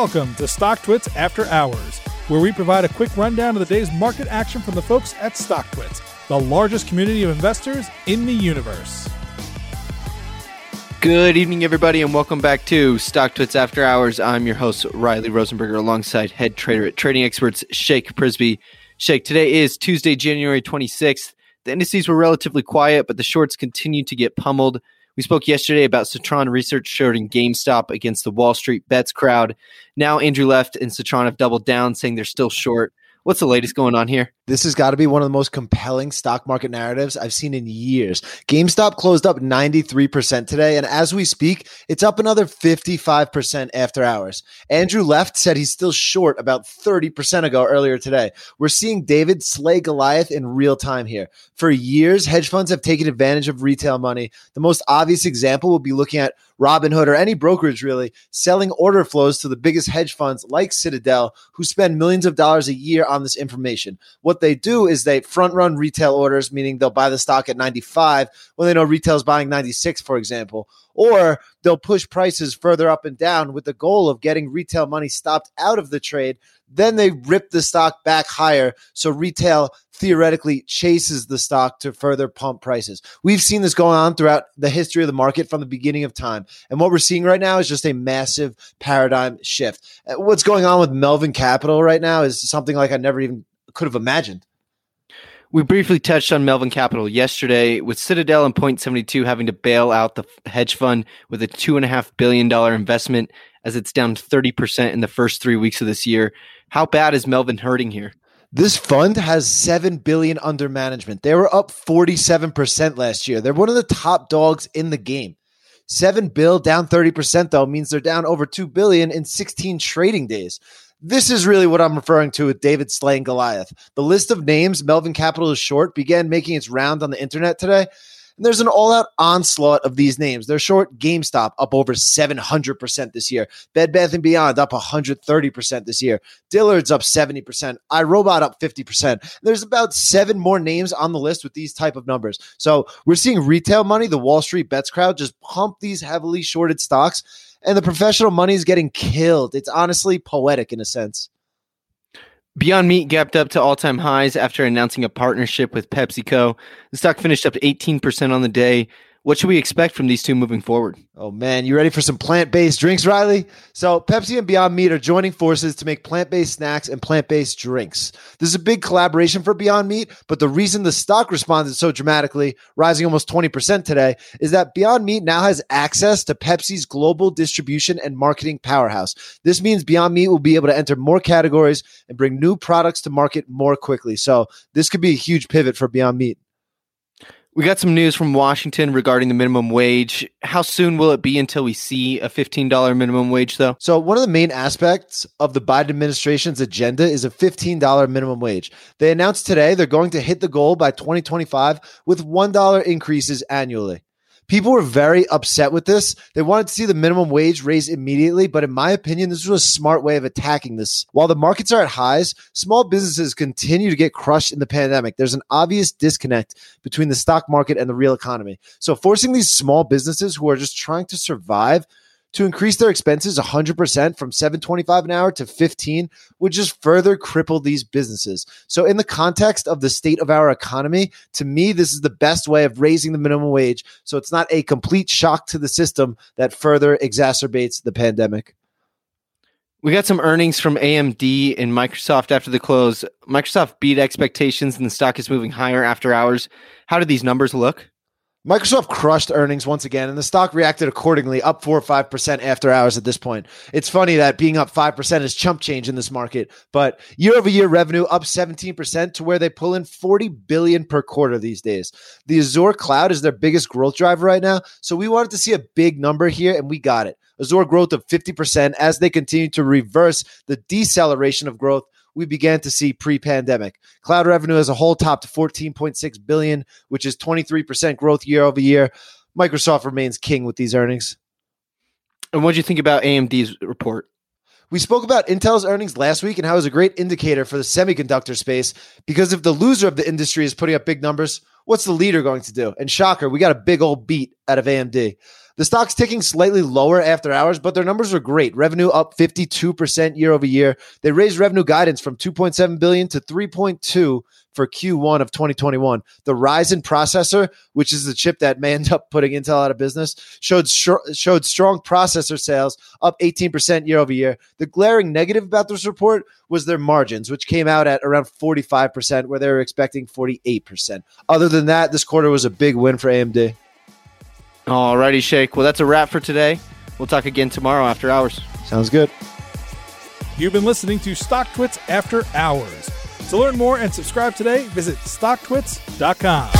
Welcome to StockTwits After Hours, where we provide a quick rundown of the day's market action from the folks at StockTwits, the largest community of investors in the universe. Good evening, everybody, and welcome back to StockTwits After Hours. I'm your host, Riley Rosenberger, alongside head trader at Trading Experts, Shake Prisby. Shake, today is Tuesday, January 26th. The indices were relatively quiet, but the shorts continue to get pummeled. We spoke yesterday about Citron research showing GameStop against the Wall Street bets crowd. Now Andrew Left and Citron have doubled down, saying they're still short. What's the latest going on here? This has got to be one of the most compelling stock market narratives I've seen in years. GameStop closed up 93% today, and as we speak, it's up another 55% after hours. Andrew Left said he's still short about 30% ago earlier today. We're seeing David slay Goliath in real time here. For years, hedge funds have taken advantage of retail money. The most obvious example will be looking at Robinhood or any brokerage really selling order flows to the biggest hedge funds like Citadel, who spend millions of dollars a year on this information. What they do is they front run retail orders, meaning they'll buy the stock at 95 when they know retail is buying 96, for example. Or they'll push prices further up and down with the goal of getting retail money stopped out of the trade. Then they rip the stock back higher. So retail theoretically chases the stock to further pump prices. We've seen this going on throughout the history of the market from the beginning of time. And what we're seeing right now is just a massive paradigm shift. Uh, what's going on with Melvin Capital right now is something like I never even could have imagined. We briefly touched on Melvin Capital yesterday with Citadel and Point 72 having to bail out the hedge fund with a $2.5 billion investment as it's down 30% in the first three weeks of this year. How bad is Melvin hurting here? This fund has 7 billion under management. They were up 47% last year. They're one of the top dogs in the game. 7 bill down 30% though means they're down over 2 billion in 16 trading days. This is really what I'm referring to with David slaying Goliath. The list of names Melvin Capital is short began making its round on the internet today. And there's an all out onslaught of these names. They're short GameStop up over 700% this year. Bed Bath & Beyond up 130% this year. Dillard's up 70%. iRobot up 50%. There's about seven more names on the list with these type of numbers. So we're seeing retail money, the Wall Street bets crowd, just pump these heavily shorted stocks and the professional money is getting killed. It's honestly poetic in a sense. Beyond Meat gapped up to all time highs after announcing a partnership with PepsiCo. The stock finished up 18% on the day, what should we expect from these two moving forward? Oh man, you ready for some plant-based drinks, Riley? So Pepsi and Beyond Meat are joining forces to make plant-based snacks and plant-based drinks. This is a big collaboration for Beyond Meat, but the reason the stock responded so dramatically, rising almost 20% today, is that Beyond Meat now has access to Pepsi's global distribution and marketing powerhouse. This means Beyond Meat will be able to enter more categories and bring new products to market more quickly. So this could be a huge pivot for Beyond Meat. We got some news from Washington regarding the minimum wage. How soon will it be until we see a $15 minimum wage, though? So, one of the main aspects of the Biden administration's agenda is a $15 minimum wage. They announced today they're going to hit the goal by 2025 with $1 increases annually. People were very upset with this. They wanted to see the minimum wage raised immediately, but in my opinion, this was a smart way of attacking this. While the markets are at highs, small businesses continue to get crushed in the pandemic. There's an obvious disconnect between the stock market and the real economy. So forcing these small businesses who are just trying to survive to increase their expenses 100% from 725 an hour to 15 would just further cripple these businesses. So in the context of the state of our economy, to me this is the best way of raising the minimum wage so it's not a complete shock to the system that further exacerbates the pandemic. We got some earnings from AMD and Microsoft after the close. Microsoft beat expectations and the stock is moving higher after hours. How do these numbers look? Microsoft crushed earnings once again, and the stock reacted accordingly, up four or five percent after hours at this point. It's funny that being up five percent is chump change in this market, but year over year revenue up 17% to where they pull in 40 billion per quarter these days. The Azure cloud is their biggest growth driver right now, so we wanted to see a big number here, and we got it. Azure growth of 50% as they continue to reverse the deceleration of growth we began to see pre-pandemic. Cloud revenue as a whole topped 14.6 billion, which is 23% growth year over year. Microsoft remains king with these earnings. And what do you think about AMD's report? We spoke about Intel's earnings last week and how it was a great indicator for the semiconductor space because if the loser of the industry is putting up big numbers, what's the leader going to do? And shocker, we got a big old beat out of AMD. The stock's ticking slightly lower after hours, but their numbers are great. Revenue up 52% year over year. They raised revenue guidance from 2.7 billion to 3.2 for Q1 of 2021. The Ryzen processor, which is the chip that may end up putting Intel out of business, showed showed strong processor sales up 18% year over year. The glaring negative about this report was their margins, which came out at around 45%, where they were expecting 48%. Other than that, this quarter was a big win for AMD. Alrighty, Shake. Well, that's a wrap for today. We'll talk again tomorrow after hours. Sounds good. You've been listening to StockTwits After Hours. To learn more and subscribe today, visit StockTwits.com.